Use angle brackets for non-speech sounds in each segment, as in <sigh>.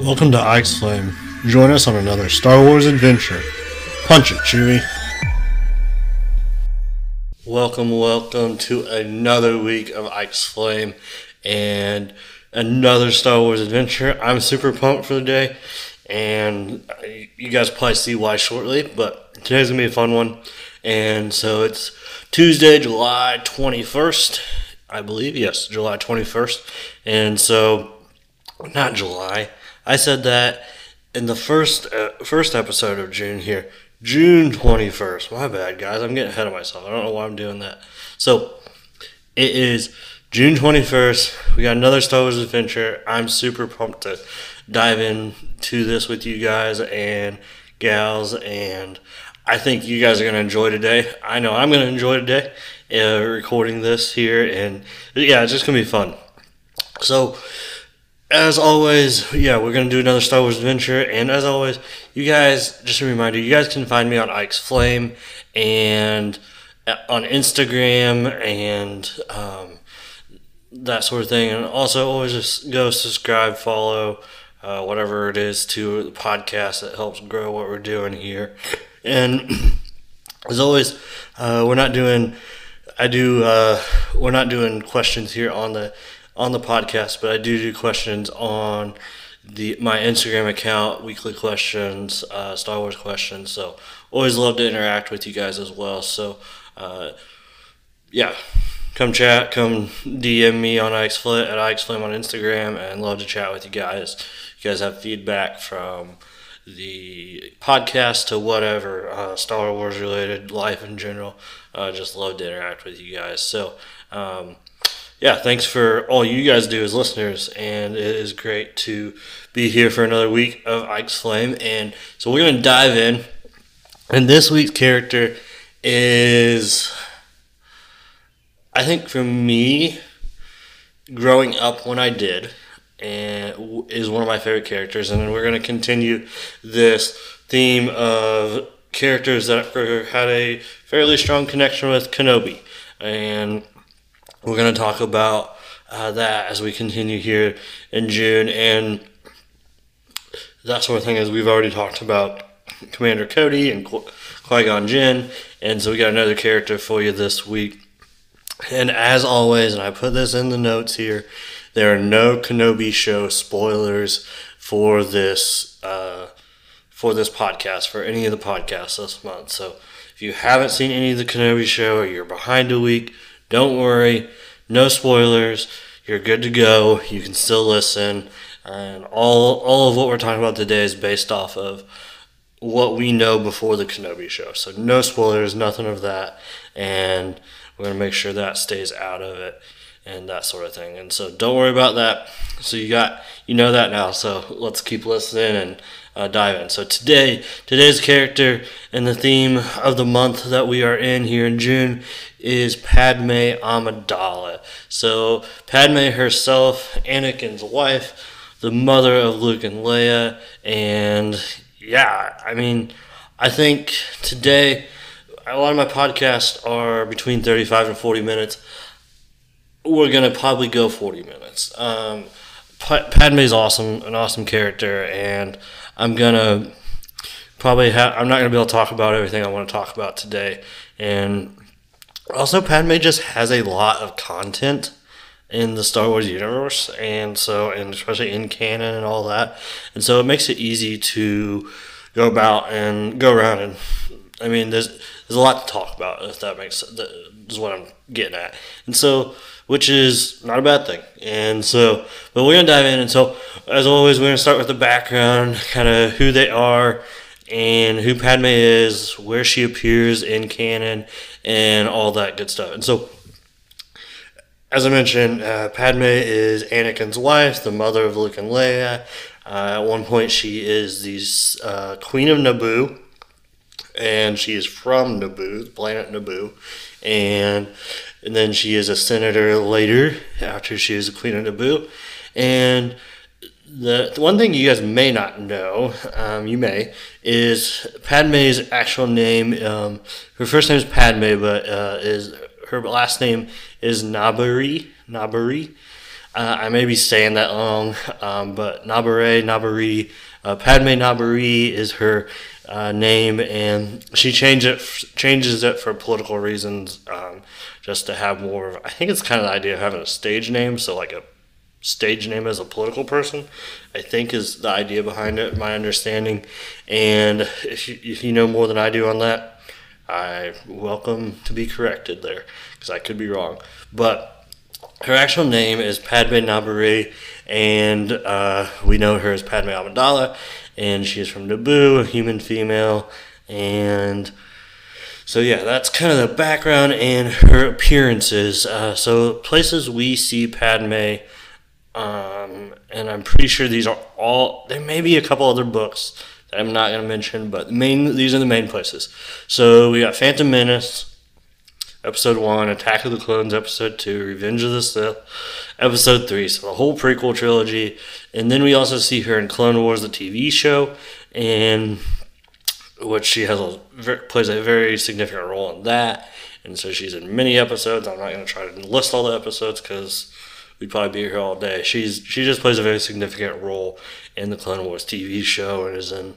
Welcome to Ike's Flame. Join us on another Star Wars adventure. Punch it, Chewie. Welcome, welcome to another week of Ike's Flame and another Star Wars adventure. I'm super pumped for the day, and you guys probably see why shortly, but today's gonna be a fun one. And so it's Tuesday, July 21st, I believe. Yes, July 21st. And so, not July. I said that in the first uh, first episode of June here. June 21st. My bad, guys. I'm getting ahead of myself. I don't know why I'm doing that. So, it is June 21st. We got another Star Wars adventure. I'm super pumped to dive into this with you guys and gals. And I think you guys are going to enjoy today. I know I'm going to enjoy today uh, recording this here. And yeah, it's just going to be fun. So, as always, yeah, we're gonna do another Star Wars adventure, and as always, you guys, just a reminder, you guys can find me on Ike's Flame and uh, on Instagram and um, that sort of thing, and also always just go subscribe, follow, uh, whatever it is to the podcast that helps grow what we're doing here, and <clears throat> as always, uh, we're not doing. I do. Uh, we're not doing questions here on the on the podcast, but I do do questions on the my Instagram account, weekly questions, uh, Star Wars questions. So always love to interact with you guys as well. So uh, yeah, come chat, come DM me on IXFlit at IXFlame on Instagram, and love to chat with you guys. You guys have feedback from the podcast to whatever uh, Star Wars related, life in general. Uh, just love to interact with you guys. So. Um, yeah, thanks for all you guys do as listeners, and it is great to be here for another week of Ike's Flame. And so we're gonna dive in, and this week's character is, I think, for me, growing up when I did, and is one of my favorite characters. And we're gonna continue this theme of characters that had a fairly strong connection with Kenobi, and we're going to talk about uh, that as we continue here in June and that sort of thing, as we've already talked about Commander Cody and Qui Gon Jinn. And so we got another character for you this week. And as always, and I put this in the notes here, there are no Kenobi show spoilers for this uh, for this podcast for any of the podcasts this month. So if you haven't seen any of the Kenobi show or you're behind a week, don't worry, no spoilers. You're good to go. You can still listen. And all, all of what we're talking about today is based off of what we know before the Kenobi show. So no spoilers, nothing of that. And we're going to make sure that stays out of it and that sort of thing. And so don't worry about that. So you got you know that now. So let's keep listening and uh, dive in. So today, today's character and the theme of the month that we are in here in June is Padme Amidala. So Padme herself, Anakin's wife, the mother of Luke and Leia, and yeah, I mean, I think today a lot of my podcasts are between 35 and 40 minutes we're gonna probably go 40 minutes. Um, Padme's awesome, an awesome character, and I'm gonna probably have. I'm not gonna be able to talk about everything I want to talk about today, and also Padme just has a lot of content in the Star Wars universe, and so and especially in canon and all that, and so it makes it easy to go about and go around and. I mean, there's there's a lot to talk about if that makes that is what I'm getting at, and so which is not a bad thing. And so, but we're gonna dive in. And so, as always, we're gonna start with the background, kind of who they are, and who Padme is, where she appears in canon, and all that good stuff. And so, as I mentioned, uh, Padme is Anakin's wife, the mother of Luke and Leia. Uh, at one point, she is the uh, Queen of Naboo, and she is from Naboo, the planet Naboo, and and then she is a senator later after she is a queen of Naboo. And the, the one thing you guys may not know, um, you may, is Padme's actual name. Um, her first name is Padme, but uh, is her last name is Naberrie. Naberrie. Uh, I may be saying that wrong, um, but Nabare, Naberrie, uh, Padme Naberrie is her uh, name, and she changes it, changes it for political reasons, um, just to have more. Of, I think it's kind of the idea of having a stage name, so like a stage name as a political person. I think is the idea behind it, my understanding. And if you, if you know more than I do on that, I welcome to be corrected there because I could be wrong. But her actual name is Padme Naberrie, and uh, we know her as Padme Amidala, and she is from Naboo, a human female, and so yeah, that's kind of the background and her appearances. Uh, so places we see Padme, um, and I'm pretty sure these are all. There may be a couple other books that I'm not going to mention, but main these are the main places. So we got Phantom Menace. Episode 1, Attack of the Clones, Episode 2, Revenge of the Sith, Episode 3. So the whole prequel trilogy. And then we also see her in Clone Wars, the TV show, and which she has a, plays a very significant role in that. And so she's in many episodes. I'm not going to try to list all the episodes because we'd probably be here all day. She's She just plays a very significant role in the Clone Wars TV show and is in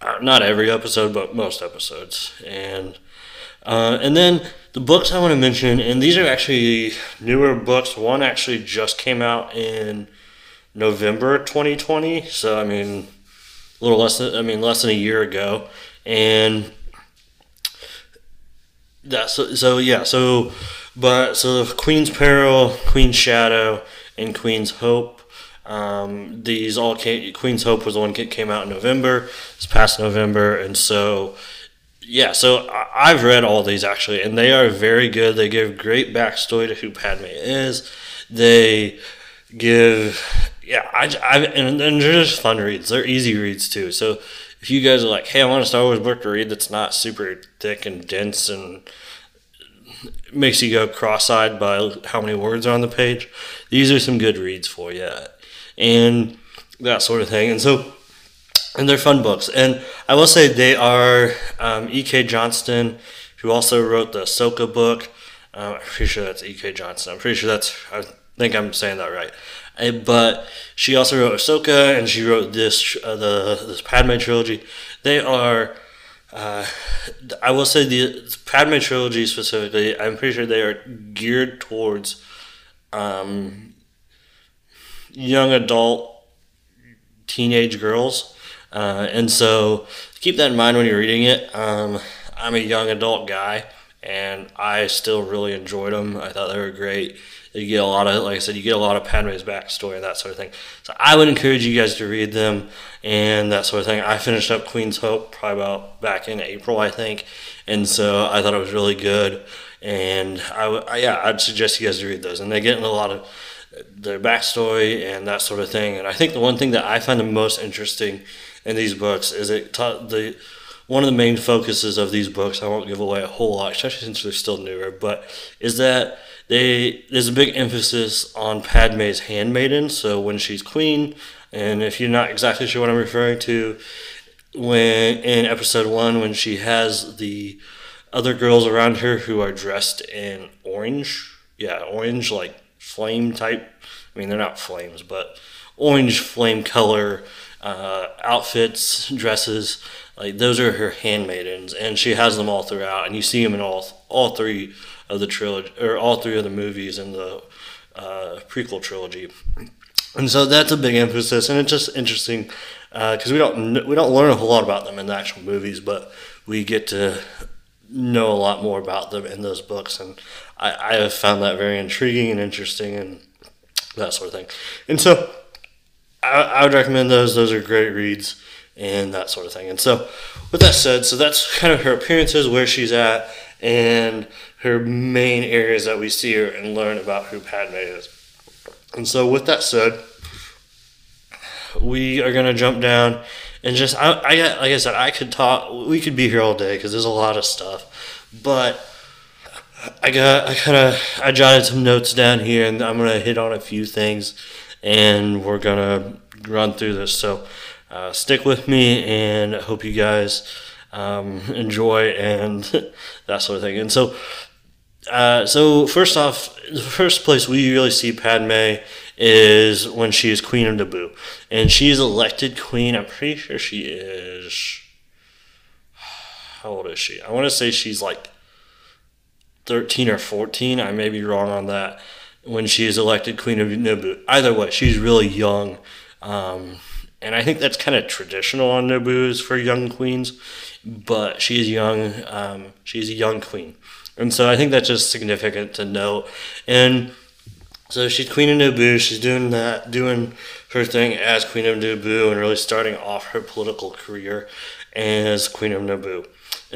uh, not every episode, but most episodes. And uh, and then the books I want to mention, and these are actually newer books. One actually just came out in November 2020, so I mean, a little less than I mean less than a year ago, and that's so, so yeah so but so Queen's Peril, Queen's Shadow, and Queen's Hope. Um, these all came. Queen's Hope was the one that came out in November. This past November, and so yeah, so I've read all these actually, and they are very good. They give great backstory to who Padme is. They give, yeah, I, I and, and they're just fun reads. They're easy reads too. So if you guys are like, hey, I want a Star Wars book to read that's not super thick and dense and makes you go cross-eyed by how many words are on the page, these are some good reads for you, and that sort of thing. And so and they're fun books. And I will say they are um, E.K. Johnston, who also wrote the Ahsoka book. Uh, I'm pretty sure that's E.K. Johnston. I'm pretty sure that's, I think I'm saying that right. Uh, but she also wrote Ahsoka, and she wrote this uh, the this Padme trilogy. They are, uh, I will say the Padme trilogy specifically. I'm pretty sure they are geared towards um, young adult teenage girls uh, and so keep that in mind when you're reading it. Um, I'm a young adult guy, and I still really enjoyed them. I thought they were great. You get a lot of, like I said, you get a lot of Padme's backstory and that sort of thing. So I would encourage you guys to read them and that sort of thing. I finished up Queen's Hope probably about back in April, I think, and so I thought it was really good. And I, I yeah, I'd suggest you guys to read those. And they get into a lot of their backstory and that sort of thing. And I think the one thing that I find the most interesting in these books is it taught the one of the main focuses of these books. I won't give away a whole lot, especially since they're still newer, but is that they there's a big emphasis on Padme's handmaiden. So when she's queen, and if you're not exactly sure what I'm referring to, when in episode one when she has the other girls around her who are dressed in orange, yeah, orange like flame type. I mean, they're not flames, but orange flame color uh, outfits, dresses. Like those are her handmaidens, and she has them all throughout, and you see them in all all three of the trilogy or all three of the movies in the uh, prequel trilogy. And so that's a big emphasis, and it's just interesting because uh, we don't we don't learn a whole lot about them in the actual movies, but we get to know a lot more about them in those books, and I, I have found that very intriguing and interesting, and that sort of thing. And so I, I would recommend those. Those are great reads and that sort of thing. And so, with that said, so that's kind of her appearances, where she's at, and her main areas that we see her and learn about who Padme is. And so, with that said, we are going to jump down and just, I, I, like I said, I could talk, we could be here all day because there's a lot of stuff, but I got, I kind of, I jotted some notes down here and I'm going to hit on a few things and we're gonna run through this. So uh, stick with me, and I hope you guys um, <laughs> enjoy and <laughs> that sort of thing. And so uh, so first off, the first place we really see Padme is when she is Queen of Naboo, and she is elected Queen. I'm pretty sure she is. How old is she? I want to say she's like 13 or 14. I may be wrong on that. When she is elected Queen of Naboo, either way, she's really young, um, and I think that's kind of traditional on Naboo's for young queens. But she's young. Um, she's a young queen. And so I think that's just significant to note. And so she's Queen of Naboo. She's doing that, doing her thing as Queen of Naboo, and really starting off her political career as Queen of Naboo.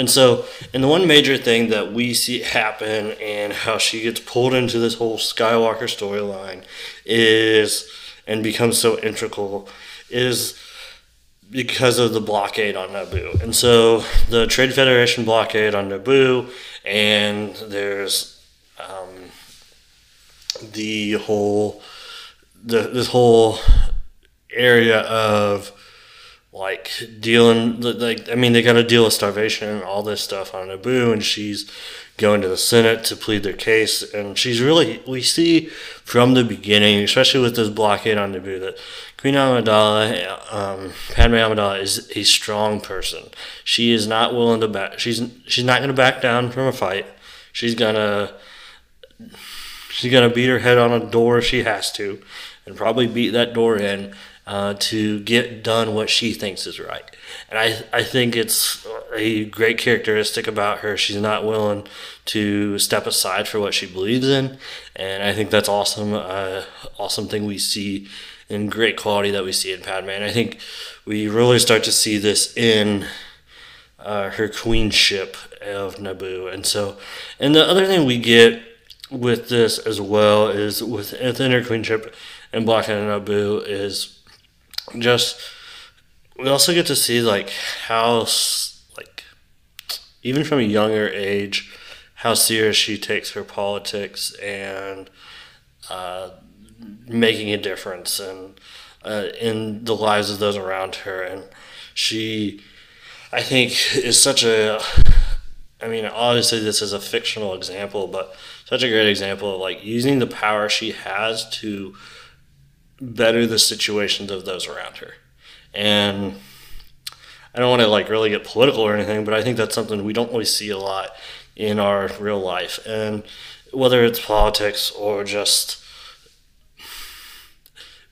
And so, and the one major thing that we see happen and how she gets pulled into this whole Skywalker storyline is, and becomes so integral, is because of the blockade on Naboo. And so the Trade Federation blockade on Naboo, and there's um, the whole the this whole area of like dealing like I mean they got to deal with starvation and all this stuff on Naboo, and she's going to the Senate to plead their case, and she's really we see from the beginning, especially with this blockade on Naboo, that Queen Amidala, um, Padme Amidala, is a strong person. She is not willing to back. She's she's not going to back down from a fight. She's gonna she's gonna beat her head on a door if she has to, and probably beat that door in uh, to get done what she thinks is right. And I, I think it's a great characteristic about her. She's not willing to step aside for what she believes in. And I think that's awesome. Uh, awesome thing we see and great quality that we see in Padme. And I think we really start to see this in uh, her queenship of Naboo. And so, and the other thing we get with this as well is within her queenship and Black and Naboo is just we also get to see like how like even from a younger age how serious she takes her politics and uh, making a difference and uh, in the lives of those around her. And she i think is such a i mean obviously this is a fictional example but such a great example of like using the power she has to better the situations of those around her. And I don't want to like really get political or anything, but I think that's something we don't really see a lot in our real life. And whether it's politics or just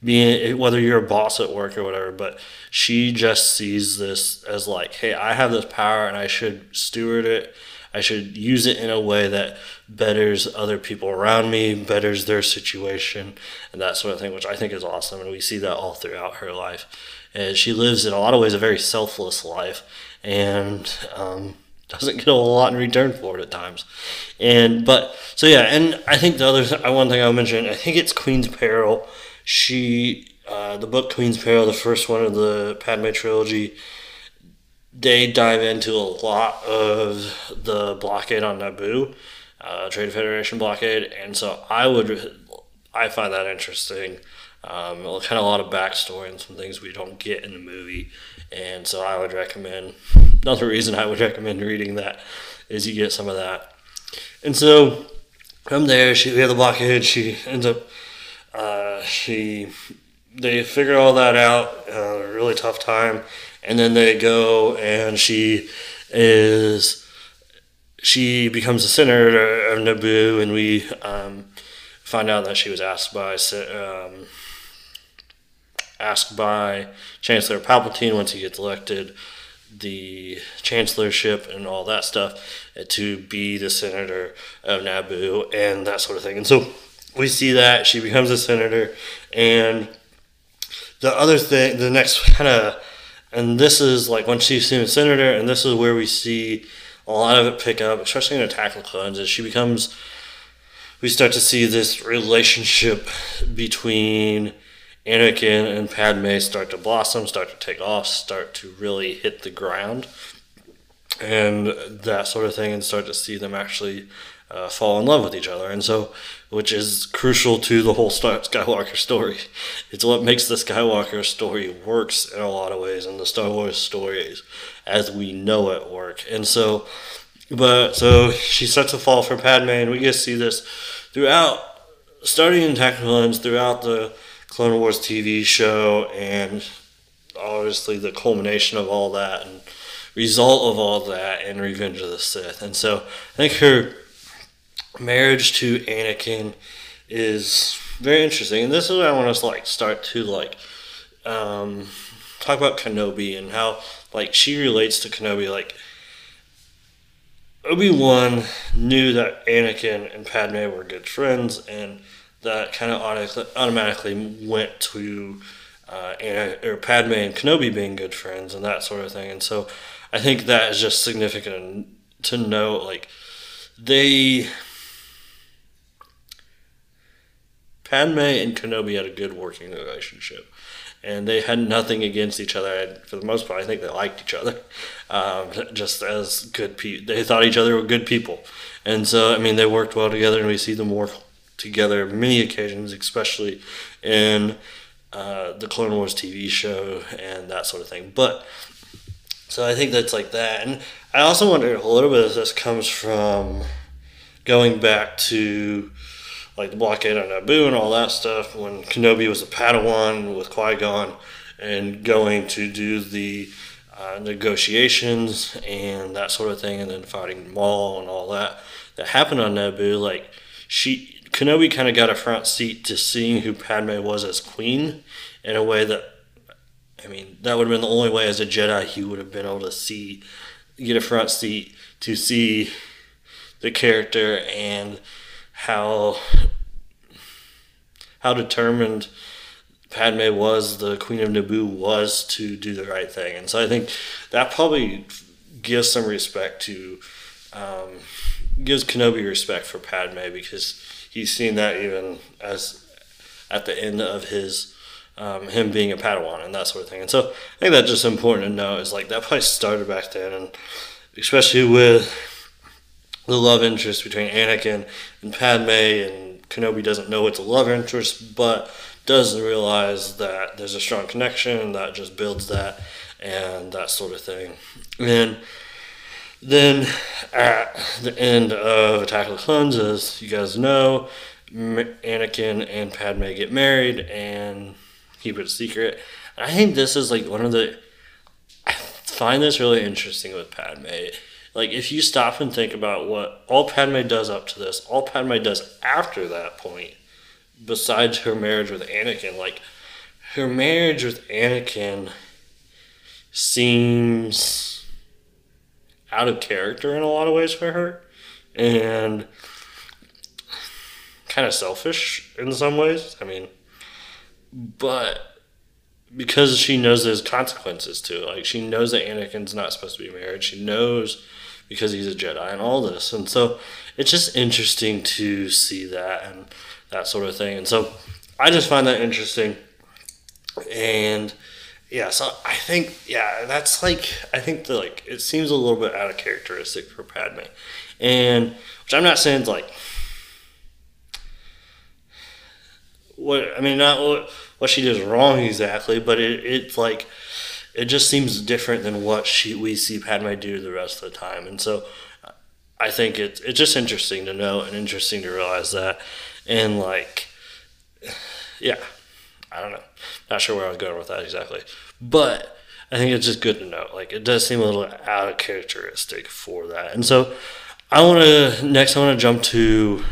being whether you're a boss at work or whatever, but she just sees this as like, hey, I have this power and I should steward it I should use it in a way that betters other people around me, betters their situation, and that sort of thing, which I think is awesome. And we see that all throughout her life. And she lives in a lot of ways a very selfless life and um, <laughs> doesn't get a lot in return for it at times. And but so yeah, and I think the other one thing I'll mention, I think it's Queen's Peril. She uh, the book Queen's Peril, the first one of the Padme trilogy they dive into a lot of the blockade on Naboo, uh, Trade Federation blockade, and so I would, I find that interesting. Um, kind of a lot of backstory and some things we don't get in the movie, and so I would recommend. Another reason I would recommend reading that is you get some of that, and so from there she we have the blockade. She ends up, uh, she, they figure all that out. Uh, really tough time and then they go and she is she becomes a senator of Naboo, and we um, find out that she was asked by um, asked by Chancellor Palpatine once he gets elected the chancellorship and all that stuff to be the senator of Naboo and that sort of thing. And so we see that she becomes a senator, and the other thing, the next <laughs> kind of and this is like when she's seen a senator, and this is where we see a lot of it pick up, especially in of the Clones, as she becomes. We start to see this relationship between Anakin and Padme start to blossom, start to take off, start to really hit the ground, and that sort of thing, and start to see them actually uh, fall in love with each other. And so, which is crucial to the whole Skywalker story. It's what makes the Skywalker story works in a lot of ways, and the Star Wars stories as we know it work. And so, but so she starts to fall for Padme, and we get to see this throughout, starting in Clones, throughout the Clone Wars TV show, and obviously the culmination of all that and result of all that and Revenge of the Sith. And so I think her marriage to Anakin is very interesting. And this is where I want to like start to like um, talk about Kenobi and how like she relates to Kenobi. Like Obi Wan knew that Anakin and Padme were good friends, and that kind of automatically went to uh, or Padme and Kenobi being good friends and that sort of thing. And so I think that is just significant to note. Like they, Padme and Kenobi had a good working relationship. And they had nothing against each other. For the most part, I think they liked each other, <laughs> um, just as good people. They thought each other were good people, and so I mean they worked well together, and we see them work together many occasions, especially in uh, the Clone Wars TV show and that sort of thing. But so I think that's like that, and I also wonder a little bit of this comes from going back to like the blockade on Naboo and all that stuff when Kenobi was a Padawan with Qui Gon and going to do the uh, negotiations and that sort of thing, and then fighting Maul and all that that happened on Naboo. Like she Kenobi kind of got a front seat to seeing who Padme was as queen in a way that, I mean, that would have been the only way as a Jedi he would have been able to see, get a front seat to see the character and how how determined Padme was, the Queen of Naboo was to do the right thing, and so I think that probably gives some respect to um, gives Kenobi respect for Padme because he's seen that even as at the end of his um, him being a Padawan and that sort of thing. And so I think that's just important to know is like that probably started back then, and especially with the love interest between Anakin and Padme, and Kenobi doesn't know it's a love interest, but does realize that there's a strong connection that just builds that and that sort of thing. And then at the end of Attack of the Clones, as you guys know, Anakin and Padme get married and keep it a secret. I think this is like one of the. I find this really interesting with Padme. Like, if you stop and think about what all Padme does up to this, all Padme does after that point, besides her marriage with Anakin, like, her marriage with Anakin seems out of character in a lot of ways for her and kind of selfish in some ways. I mean, but because she knows there's consequences to it, like she knows that Anakin's not supposed to be married, she knows because he's a Jedi and all this. And so it's just interesting to see that and that sort of thing. And so I just find that interesting. And yeah, so I think yeah, that's like I think the like it seems a little bit out of characteristic for Padme, and which I'm not saying like what I mean not what, what she does wrong exactly, but it it's like it just seems different than what she we see Padme do the rest of the time, and so I think it's it's just interesting to know and interesting to realize that, and like yeah, I don't know. Not sure where I was going with that exactly. But I think it's just good to know. Like, it does seem a little out of characteristic for that. And so I want to, next, I want to jump to,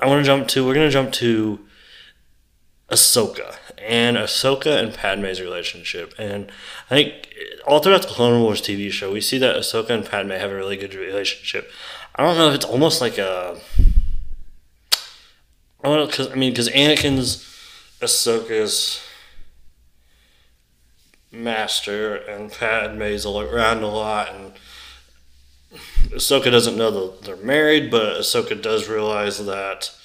I want to jump to, we're going to jump to Ahsoka and Ahsoka and Padme's relationship. And I think all throughout the Clone Wars TV show, we see that Ahsoka and Padme have a really good relationship. I don't know if it's almost like a I don't know, cause I mean, because Anakin's Ahsoka's master, and Padme's around a lot, and Ahsoka doesn't know that they're married, but Ahsoka does realize that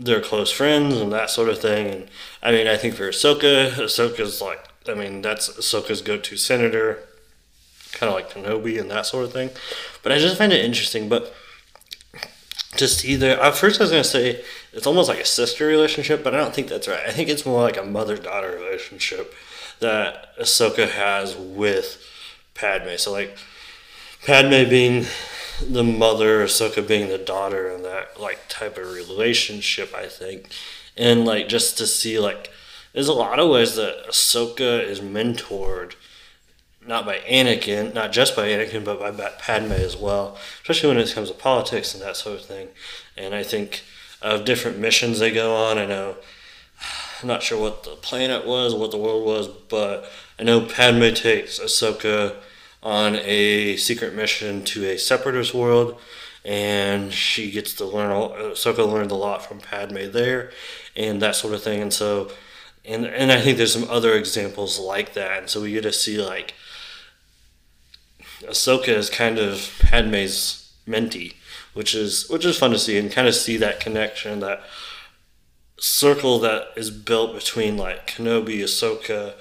they're close friends and that sort of thing. And I mean, I think for Ahsoka, Ahsoka's like, I mean, that's Ahsoka's go-to senator, kind of like Kenobi and that sort of thing. But I just find it interesting, but just either at first I was gonna say it's almost like a sister relationship, but I don't think that's right. I think it's more like a mother daughter relationship that Ahsoka has with Padme. So like Padme being the mother, Ahsoka being the daughter, and that like type of relationship. I think, and like just to see like, there's a lot of ways that Ahsoka is mentored, not by Anakin, not just by Anakin, but by Padme as well. Especially when it comes to politics and that sort of thing. And I think of different missions they go on. I know. I'm not sure what the planet was, what the world was, but I know Padme takes Ahsoka on a secret mission to a separatist world, and she gets to learn. Ahsoka learned a lot from Padme there, and that sort of thing. And so, and and I think there's some other examples like that. And so we get to see like Ahsoka is kind of Padme's mentee, which is which is fun to see and kind of see that connection, that circle that is built between like Kenobi, Ahsoka,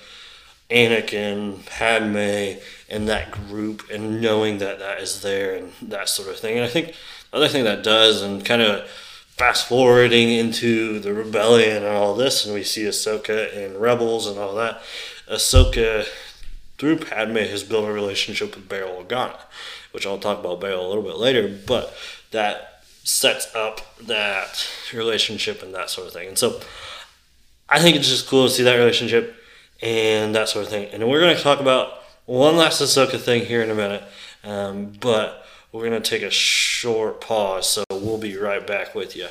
Anakin, Padme, and that group, and knowing that that is there and that sort of thing. And I think the other thing that does, and kind of fast forwarding into the rebellion and all this, and we see Ahsoka and Rebels and all that. Ahsoka, through Padme, has built a relationship with Bail Organa, which I'll talk about Bail a little bit later, but that sets up that relationship and that sort of thing. And so I think it's just cool to see that relationship and that sort of thing. And we're going to talk about one last Ahsoka thing here in a minute, um, but we're going to take a short pause, so we'll be right back with you.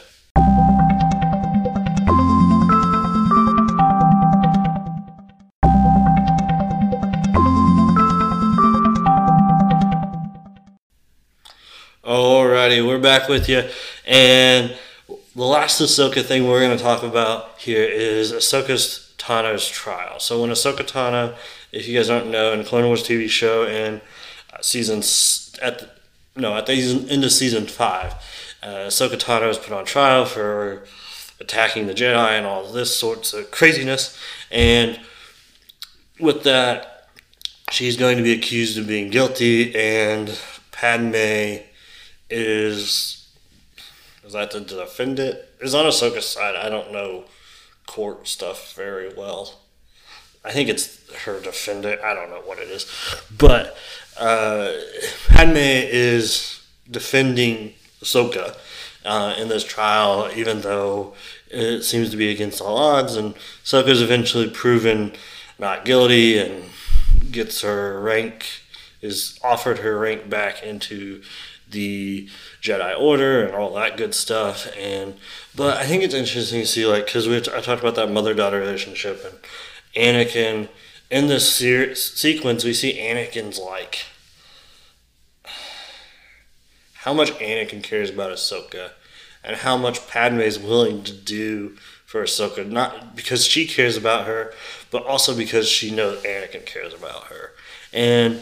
Alrighty, we're back with you, and the last Ahsoka thing we're going to talk about here is Ahsoka's Tano's trial. So when Ahsoka Tano, if you guys don't know, in Clone Wars TV show and uh, season at the, no at the end of season five, uh, Ahsoka Tano is put on trial for attacking the Jedi and all this sorts of craziness, and with that, she's going to be accused of being guilty, and Padme is is that to defend it? Is on Ahsoka's side. I don't know court stuff very well. I think it's her defendant. I don't know what it is, but uh, Padme is defending Ahsoka uh, in this trial, even though it seems to be against all odds. And Ahsoka is eventually proven not guilty and gets her rank, is offered her rank back into the Jedi Order and all that good stuff. And but I think it's interesting to see like because we I talked about that mother daughter relationship and Anakin in this ser- sequence we see Anakin's like how much Anakin cares about Ahsoka and how much Padme is willing to do for Ahsoka, not because she cares about her, but also because she knows Anakin cares about her. And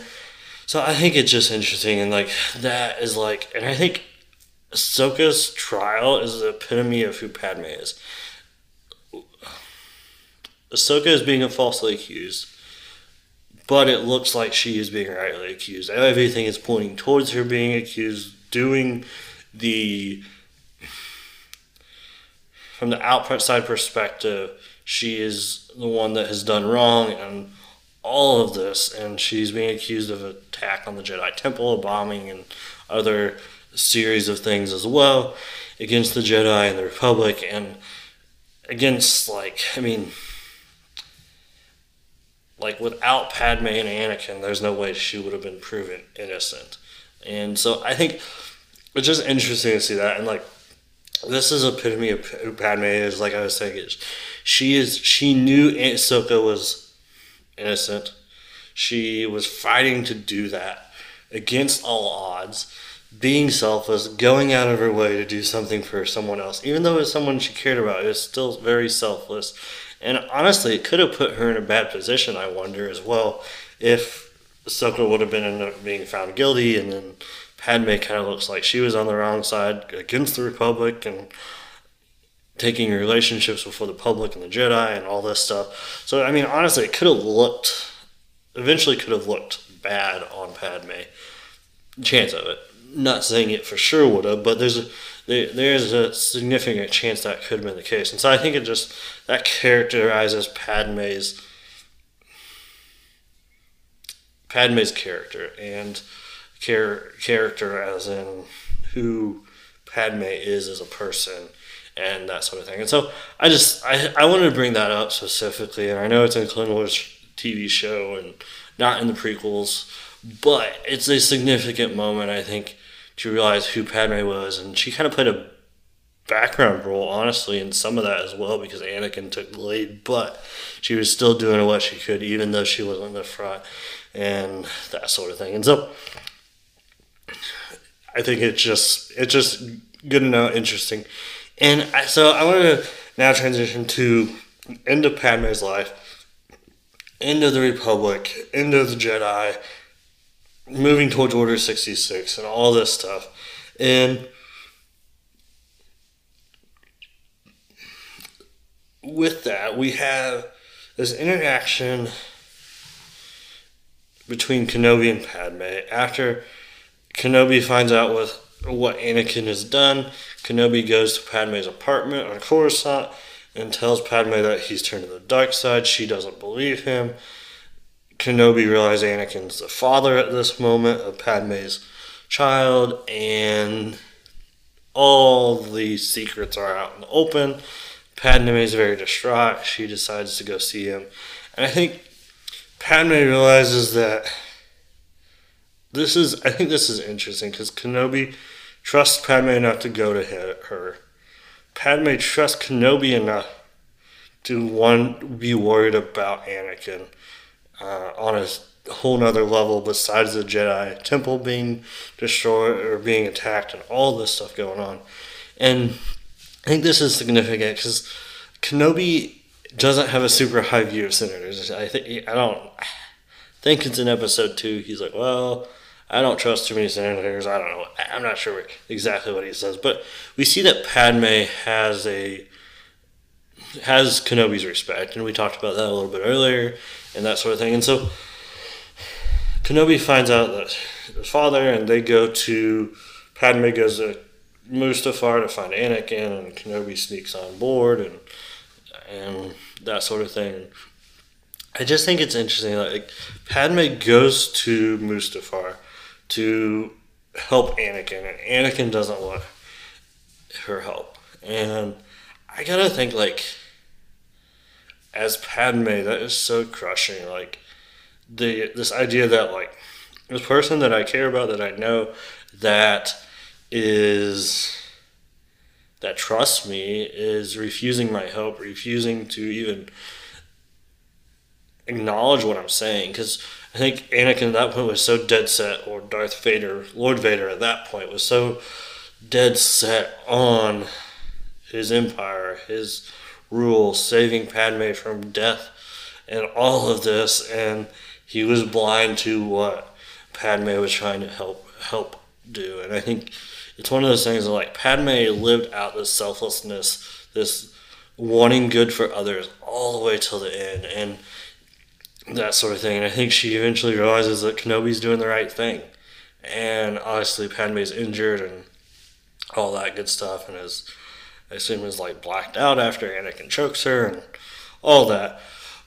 so I think it's just interesting, and like that is like, and I think Ahsoka's trial is the epitome of who Padme is. Ahsoka is being falsely accused, but it looks like she is being rightly accused. Everything is pointing towards her being accused, doing the from the outside perspective, she is the one that has done wrong, and all of this, and she's being accused of attack on the Jedi Temple, bombing, and other series of things as well against the Jedi and the Republic, and against like I mean, like without Padme and Anakin, there's no way she would have been proven innocent, and so I think it's just interesting to see that, and like this is epitome of Padme is. Like I was saying, she is she knew Ahsoka was innocent. She was fighting to do that against all odds, being selfless, going out of her way to do something for someone else. Even though it's someone she cared about, it was still very selfless. And honestly, it could have put her in a bad position, I wonder, as well, if Ahsoka would have been being found guilty and then Padme kind of looks like she was on the wrong side against the Republic and taking relationships before the public and the Jedi and all this stuff. So I mean, honestly, it could have looked, eventually, could have looked bad on Padme. Chance of it. Not saying it for sure would have, but there's a there, there's a significant chance that could have been the case. And so I think it just that characterizes Padme's Padme's character and char- character, as in who Padme is as a person and that sort of thing. And so I just I, I wanted to bring that up specifically, and I know it's in Clone Wars TV show and not in the prequels, but it's a significant moment I think to realize who Padme was, and she kind of played a background role, honestly, in some of that as well because Anakin took the lead, but she was still doing what she could, even though she wasn't in the front, and that sort of thing. And so, I think it's just it's just good to know, interesting, and I, so I want to now transition to end of Padme's life, end of the Republic, end of the Jedi, moving towards Order sixty six, and all this stuff, and with that, we have this interaction between Kenobi and Padme. After Kenobi finds out with what Anakin has done, Kenobi goes to Padme's apartment on Coruscant and tells Padme that he's turned to the dark side. She doesn't believe him. Kenobi realizes Anakin's the father at this moment of Padme's child, and all the secrets are out in the open. Padme is very distraught. She decides to go see him. And I think Padme realizes that this is, I think this is interesting because Kenobi trusts Padme enough to go to her. Padme trusts Kenobi enough to one be worried about Anakin uh, on a whole nother level besides the Jedi temple being destroyed or being attacked and all this stuff going on. And I think this is significant because Kenobi doesn't have a super high view of senators. I think I don't think it's in episode two. He's like, well, I don't trust too many senators. I don't know. I'm not sure exactly what he says, but we see that Padme has a has Kenobi's respect, and we talked about that a little bit earlier, and that sort of thing. And so Kenobi finds out that his father, and they go to Padme goes to Mustafar to find Anakin, and Kenobi sneaks on board, and and that sort of thing. I just think it's interesting. Like Padme goes to Mustafar to help Anakin, and Anakin doesn't want her help. And I gotta think like, as Padme, that is so crushing. Like the this idea that like this person that I care about, that I know, that is that trusts me is refusing my help, refusing to even acknowledge what I'm saying. Because I think Anakin at that point was so dead set, or Darth Vader, Lord Vader at that point was so dead set on his empire, his rule, saving Padme from death, and all of this, and he was blind to what Padme was trying to help help do. And I think it's one of those things that like Padme lived out this selflessness, this wanting good for others all the way till the end, and that sort of thing. And I think she eventually realizes that Kenobi's doing the right thing, and obviously Padme's injured and all that good stuff, and is I assume is like blacked out after Anakin chokes her and all that.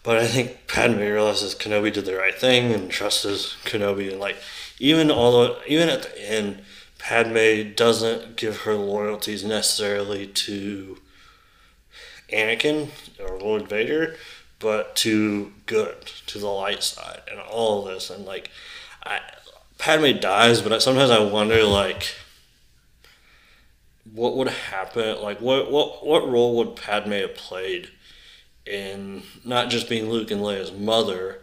But I think Padme realizes Kenobi did the right thing and trusts Kenobi, and like even although even at the end Padme doesn't give her loyalties necessarily to Anakin or Lord Vader, but to good, to the light side, and all of this. And like, I, Padme dies, but sometimes I wonder like, what would happen? Like, what what what role would Padme have played in not just being Luke and Leia's mother,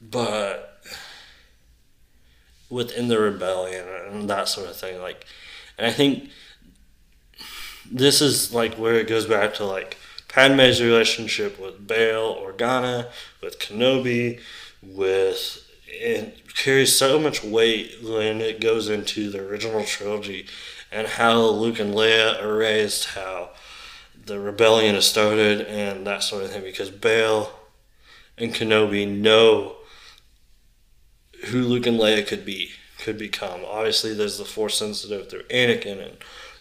but within the rebellion and that sort of thing. Like, and I think this is like where it goes back to like Padme's relationship with Bail Organa, with Kenobi, with it carries so much weight when it goes into the original trilogy and how Luke and Leia are raised, how the rebellion has started, and that sort of thing. Because Bail and Kenobi know who Luke and Leia could be, could become. Obviously, there's the Force sensitive through Anakin and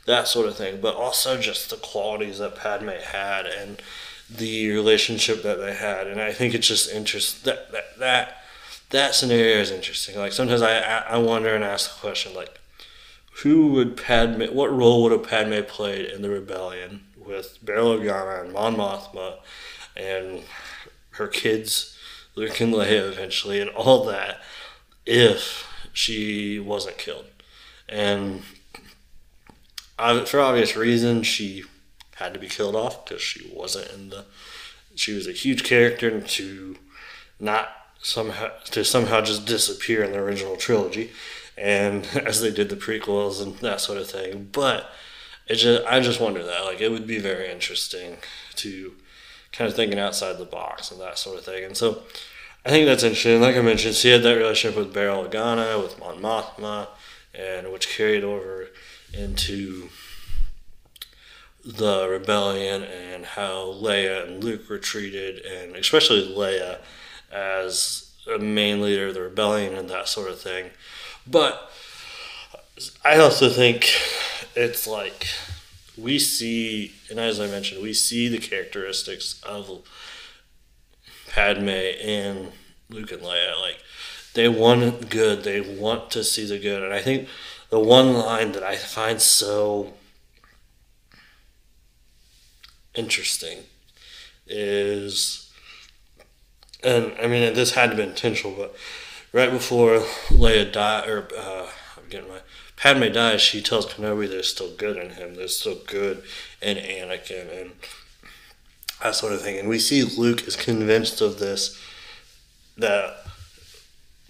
that sort of thing, but also just the qualities that Padme had and the relationship that they had. And I think it's just interesting that, that, that that scenario is interesting. Like sometimes I I wonder and ask the question like, who would Padme? What role would have Padme played in the rebellion with Bail Organa and Mon Mothma, and her kids, Luke and Leia eventually, and all that, if she wasn't killed, and for obvious reasons, she had to be killed off because she wasn't in the. She was a huge character to not somehow to somehow just disappear in the original trilogy, and <laughs> as they did the prequels and that sort of thing. But it just I just wonder that like it would be very interesting to kind of thinking outside the box and that sort of thing. And so I think that's interesting. Like I mentioned, she had that relationship with Bail Organa, with Mon Mothma, and which carried over into the rebellion and how Leia and Luke were treated, and especially Leia as a main leader of the rebellion and that sort of thing. But I also think it's like we see, and as I mentioned, we see the characteristics of Padme and Luke and Leia. Like they want good, they want to see the good, and I think the one line that I find so interesting is, and I mean, this had to be intentional, but right before Leia died, or uh, I'm getting my Padme dies, she tells Kenobi there's still good in him, there's still good in Anakin, and that sort of thing. And we see Luke is convinced of this that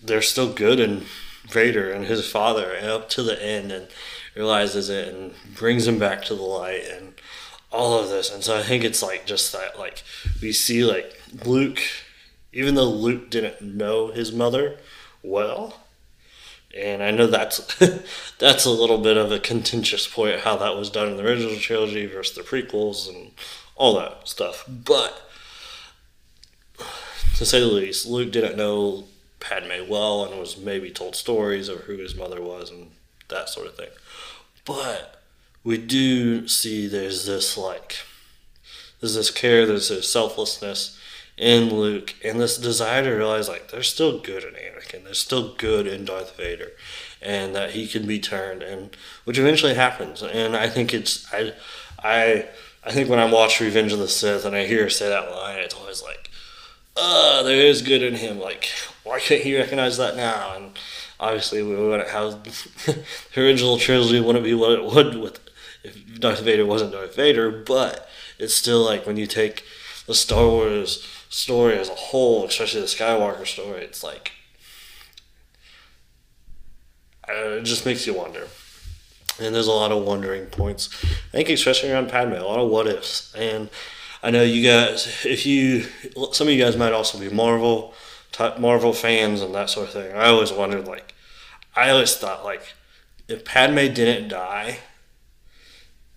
there's still good in Vader and his father, and up to the end, and realizes it and brings him back to the light and all of this. And so I think it's like just that, like we see like Luke, even though Luke didn't know his mother well, and I know that's <laughs> that's a little bit of a contentious point how that was done in the original trilogy versus the prequels and all that stuff. But to say the least, Luke didn't know Padme well and was maybe told stories of who his mother was and that sort of thing. But we do see there's this like there's this care, there's this selflessness in Luke, and this desire to realize like there's still good in Anakin, there's still good in Darth Vader, and that he can be turned, and which eventually happens. And I think it's I I I think when I watch Revenge of the Sith and I hear her say that line, it's always like, uh, there is good in him. Like, why can't he recognize that now? And obviously, we wouldn't have <laughs> the original trilogy wouldn't be what it would with if Darth Vader wasn't Darth Vader, but it's still like when you take the Star Wars story as a whole, especially the Skywalker story, it's like uh, it just makes you wonder. And there's a lot of wondering points. I think especially around Padme, a lot of what ifs. And I know you guys, if you, some of you guys might also be Marvel, Marvel fans and that sort of thing. I always wondered, like, I always thought, like, if Padme didn't die,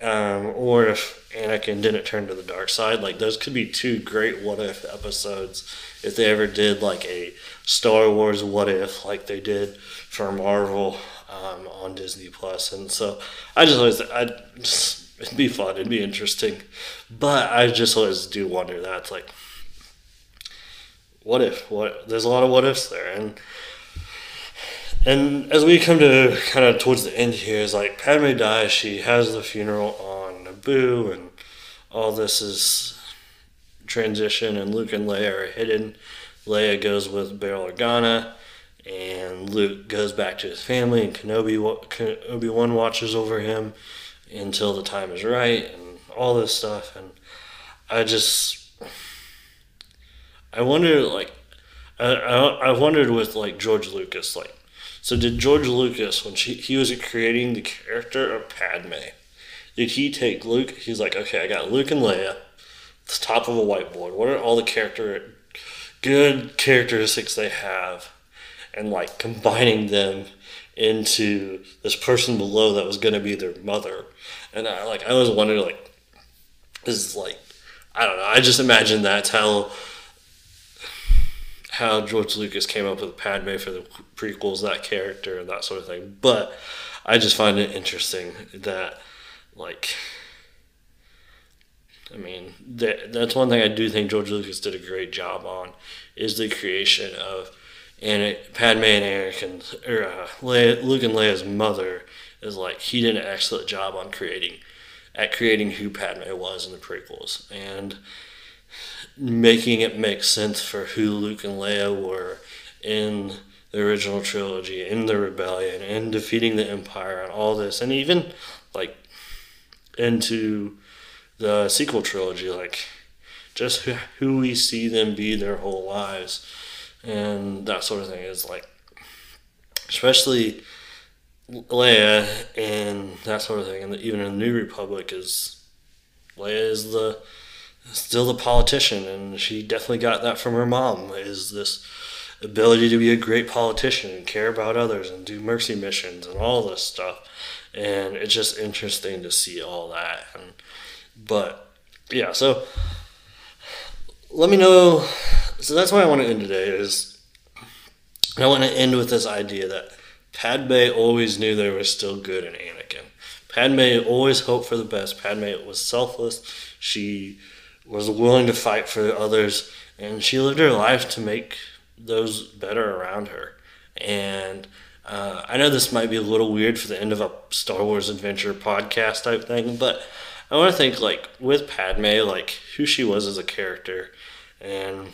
um, or if Anakin didn't turn to the dark side. Like those could be two great what if episodes if they ever did like a Star Wars what if like they did for Marvel um, on Disney Plus. And so I just always I just it'd be fun, it'd be interesting, but I just always do wonder that it's like what if what there's a lot of what ifs there and. And as we come to kind of towards the end here, is like Padme dies. She has the funeral on Naboo, and all this is transition. And Luke and Leia are hidden. Leia goes with Bail Organa, and Luke goes back to his family. And Kenobi Obi Wan watches over him until the time is right, and all this stuff. And I just, I wonder, like, I, I, I wondered with like George Lucas, like so did George Lucas when she, he was creating the character of Padme? Did he take Luke? He's like, okay, I got Luke and Leia, the top of a whiteboard. What are all the character good characteristics they have, and like combining them into this person below that was going to be their mother. And I like I always wondered like, this is like I don't know. I just imagine that's how how George Lucas came up with Padme for the prequels, that character, and that sort of thing. But I just find it interesting that, like, I mean, that, that's one thing I do think George Lucas did a great job on is the creation of and it, Padme and Anakin, or uh, Leia, Luke and Leia's mother, is like he did an excellent job on creating, at creating who Padme was in the prequels, and making it make sense for who Luke and Leia were in the original trilogy, in the rebellion, in defeating the Empire, and all this, and even like into the sequel trilogy, like just who, who we see them be their whole lives, and that sort of thing is like, especially Leia and that sort of thing, and even in the New Republic is Leia is the still the politician, and she definitely got that from her mom. Is this ability to be a great politician and care about others and do mercy missions and all this stuff, and it's just interesting to see all that. And but yeah, so let me know. So that's why I want to end today. Is I want to end with this idea that Padme always knew there was still good in Anakin. Padme always hoped for the best. Padme was selfless. She was willing to fight for others, and she lived her life to make those better around her. And uh, I know this might be a little weird for the end of a Star Wars adventure podcast type thing, but I want to think like with Padme, like who she was as a character, and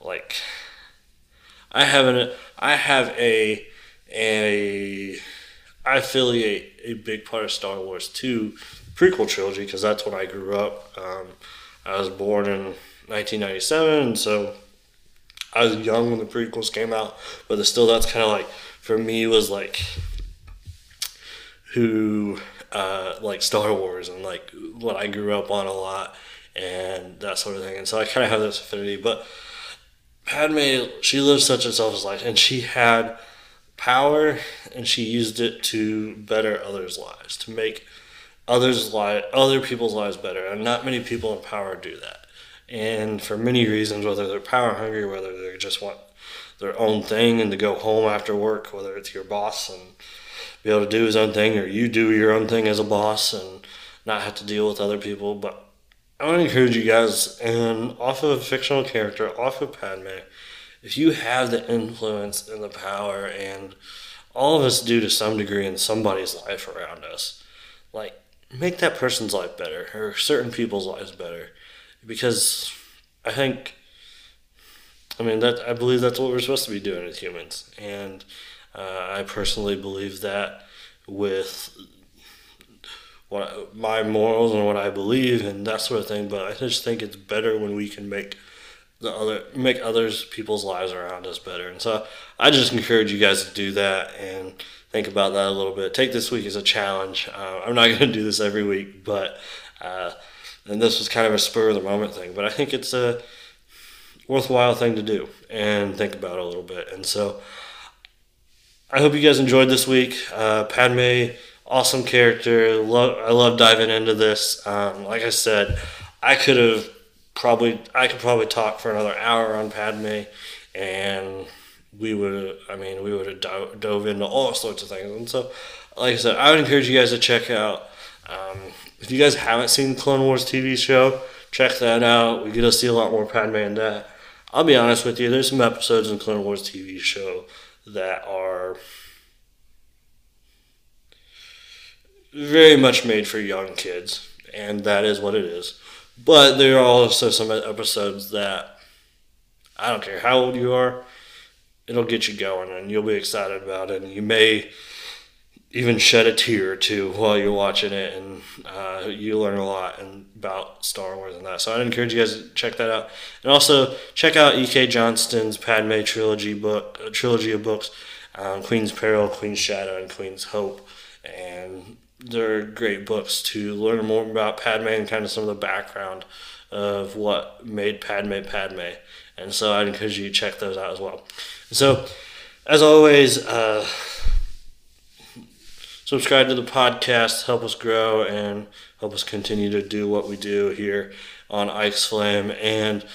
like I have an I have a a I affiliate a big part of Star Wars to prequel trilogy because that's when I grew up. Um, I was born in 1997, so I was young when the prequels came out, but still, that's kind of like for me was like who uh, like Star Wars and like what I grew up on a lot and that sort of thing. And so I kind of have this affinity. But Padme, she lived such a selfless life, and she had power, and she used it to better others' lives, to make others' life, other people's lives better. And not many people in power do that. And for many reasons, whether they're power hungry, whether they just want their own thing and to go home after work, whether it's your boss and be able to do his own thing, or you do your own thing as a boss and not have to deal with other people. But I want to encourage you guys, and off of a fictional character, off of Padme, if you have the influence and the power, and all of us do to some degree in somebody's life around us, like make that person's life better, or certain people's lives better, because I think I mean that I believe that's what we're supposed to be doing as humans, and uh, I personally believe that with what my morals and what I believe and that sort of thing. But I just think it's better when we can make the other make others people's lives around us better. And so I just encourage you guys to do that and think about that a little bit. Take this week as a challenge. Uh, I'm not <laughs> going to do this every week, but uh, and this was kind of a spur of the moment thing. But I think it's a worthwhile thing to do and think about a little bit. And so I hope you guys enjoyed this week. Uh, Padme, awesome character. Love, I love diving into this. Um, like I said, I could have probably I could probably talk for another hour on Padme, and we would I mean we would have dove, into all sorts of things. And so, like I said, I would encourage you guys to check out. Um, if you guys haven't seen Clone Wars TV show, check that out. We get to see a lot more Padme in that. I'll be honest with you, there's some episodes in Clone Wars TV show that are very much made for young kids, and that is what it is. But there are also some episodes that I don't care how old you are, it'll get you going, and you'll be excited about it, and you may even shed a tear or two while you're watching it, and uh, you learn a lot and, about Star Wars and that. So I'd encourage you guys to check that out, and also check out E.K. Johnston's Padme trilogy book, uh, trilogy of books, um, Queen's Peril, Queen's Shadow, and Queen's Hope, and they're great books to learn more about Padme and kind of some of the background of what made Padme Padme. And so I'd encourage you to check those out as well. So, as always. Uh, subscribe to the podcast, help us grow, and help us continue to do what we do here on Ike's Flame. And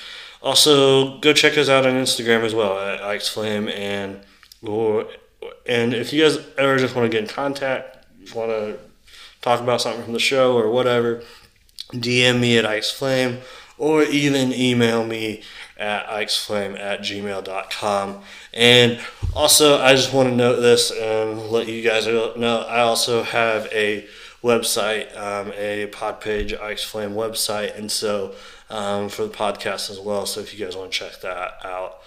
also go check us out on Instagram as well at Ike's Flame. And or and if you guys ever just want to get in contact, want to talk about something from the show or whatever, DM me at Ike's Flame or even email me at ikesflame at gmail.com. And also, I just want to note this and let you guys know I also have a website, um, a pod page, Ike's Flame website, and so um, for the podcast as well. So if you guys want to check that out,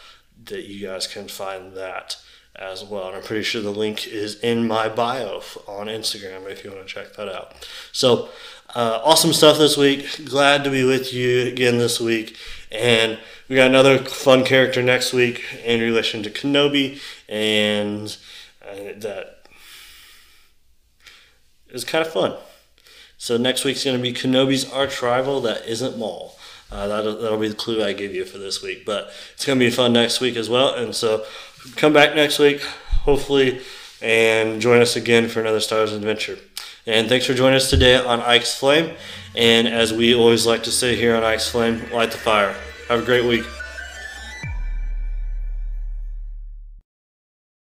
that you guys can find that as well. And I'm pretty sure the link is in my bio on Instagram if you want to check that out. So uh, awesome stuff this week. Glad to be with you again this week. And we got another fun character next week in relation to Kenobi, and uh, that is kind of fun. So next week's going to be Kenobi's arch rival that isn't Maul. Uh, that'll, that'll be the clue I give you for this week. But it's going to be fun next week as well. And so come back next week, hopefully, and join us again for another Star Wars adventure. And thanks for joining us today on Ike's Flame. And as we always like to say here on Ike's Flame, light the fire. Have a great week.